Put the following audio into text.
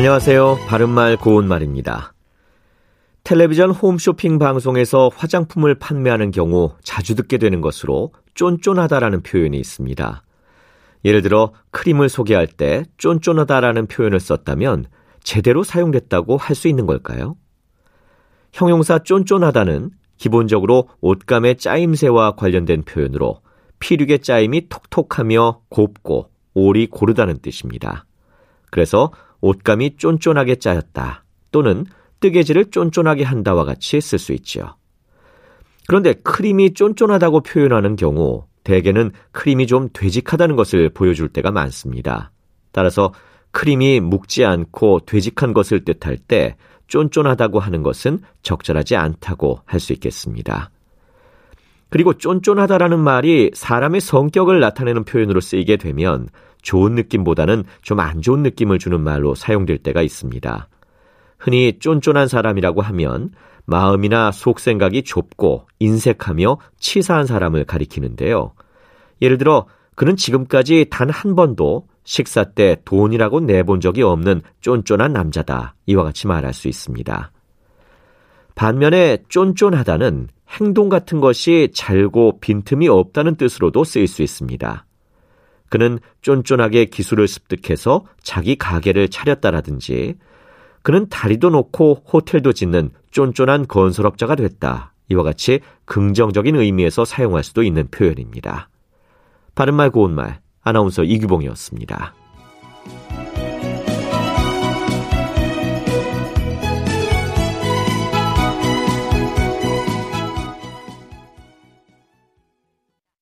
안녕하세요. 바른말 고운말입니다. 텔레비전 홈쇼핑 방송에서 화장품을 판매하는 경우 자주 듣게 되는 것으로 쫀쫀하다라는 표현이 있습니다. 예를 들어 크림을 소개할 때 쫀쫀하다라는 표현을 썼다면 제대로 사용됐다고 할 수 있는 걸까요? 형용사 쫀쫀하다는 기본적으로 옷감의 짜임새와 관련된 표현으로 피륙의 짜임이 톡톡하며 곱고 올이 고르다는 뜻입니다. 그래서 옷감이 쫀쫀하게 짜였다 또는 뜨개질을 쫀쫀하게 한다와 같이 쓸 수 있죠. 그런데 크림이 쫀쫀하다고 표현하는 경우 대개는 크림이 좀 되직하다는 것을 보여줄 때가 많습니다. 따라서 크림이 묵지 않고 되직한 것을 뜻할 때 쫀쫀하다고 하는 것은 적절하지 않다고 할 수 있겠습니다. 그리고 쫀쫀하다라는 말이 사람의 성격을 나타내는 표현으로 쓰이게 되면 좋은 느낌보다는 좀 안 좋은 느낌을 주는 말로 사용될 때가 있습니다. 흔히 쫀쫀한 사람이라고 하면 마음이나 속 생각이 좁고 인색하며 치사한 사람을 가리키는데요. 예를 들어 그는 지금까지 단 한 번도 식사 때 돈이라고 내본 적이 없는 쫀쫀한 남자다. 이와 같이 말할 수 있습니다. 반면에 쫀쫀하다는 행동 같은 것이 잘고 빈틈이 없다는 뜻으로도 쓰일 수 있습니다. 그는 쫀쫀하게 기술을 습득해서 자기 가게를 차렸다라든지 그는 다리도 놓고 호텔도 짓는 쫀쫀한 건설업자가 됐다. 이와 같이 긍정적인 의미에서 사용할 수도 있는 표현입니다. 바른말 고운말 아나운서 이규봉이었습니다.